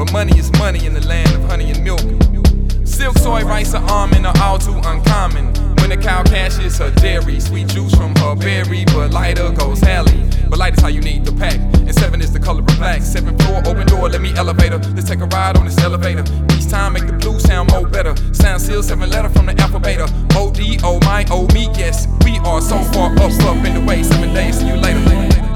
But money is money in the land of honey and milk. Silk soy rice, her almond are all too uncommon. When the cow cashes her dairy, sweet juice from her berry, but lighter goes Hallie. But light is how you need the pack. And seven is the color of black. Seven floor, open door, let me elevator. Let's take a ride on this elevator. Each time make the blue sound more better. Sound seal, seven letter from the alpha beta. O D O my O me, yes. We are so far up, up in the way. Seven days, see you later. We'll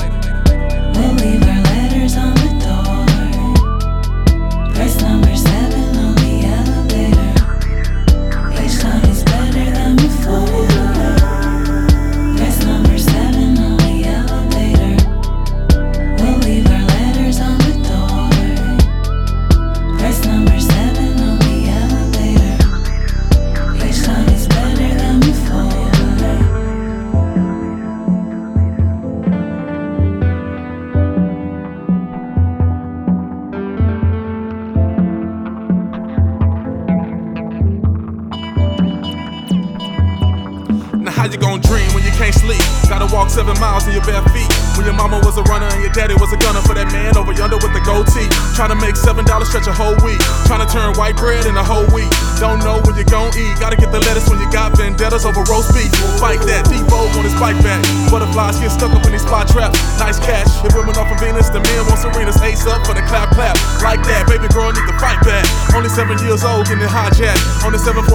how you gon' dream when you can't sleep? Gotta walk seven miles in your bare feet. When your mama was a runner and your daddy was a gunner for that man over yonder with the goatee. Trying to make seven dollars stretch a whole week. Trying to turn white bread into whole wheat. Don't know when you gon' eat. Gotta get the lettuce when you got vendettas over roast beef. Fight that, Debo on his bike back. Butterflies get stuck up in these fly traps. Nice cash. If women off of Venus, the men want Serena's ace up for the clap clap. Like that, baby girl need to fight back. Only seven years old, getting hijacked. On the 747,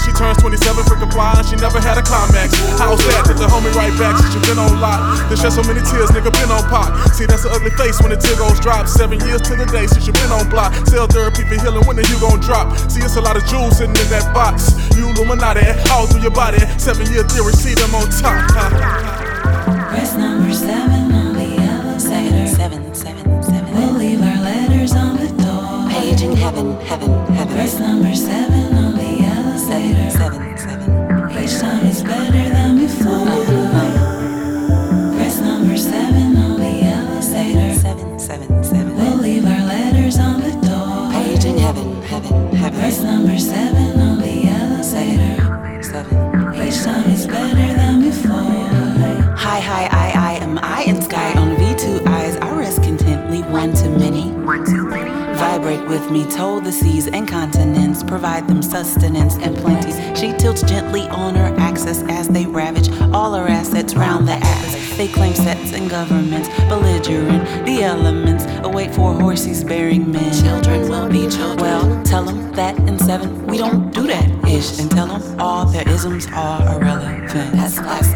she turns 27 for compliance. She never had a climax. How's that? Took the homie right back since you been on lock. Then shed so many tears, nigga been on pop. See, that's an ugly face when the tear goes drop. Seven years to the day since you been on block. Cell therapy for healing, when the you gon' drop? See, it's a lot of jewels sitting in that box. You Illuminati, all through your body. Seven year theory, see them on top. Press number seven contently, one to many. Vibrate with me, toll the seas and continents, provide them sustenance and plenty. She tilts gently on her axis as they ravage all her assets round the atlas. They claim sets and governments, belligerent, the elements await for horses bearing men. Children will be children. Well, tell them that in seven we don't do that ish, and tell them all their isms are irrelevant. That's intelligence.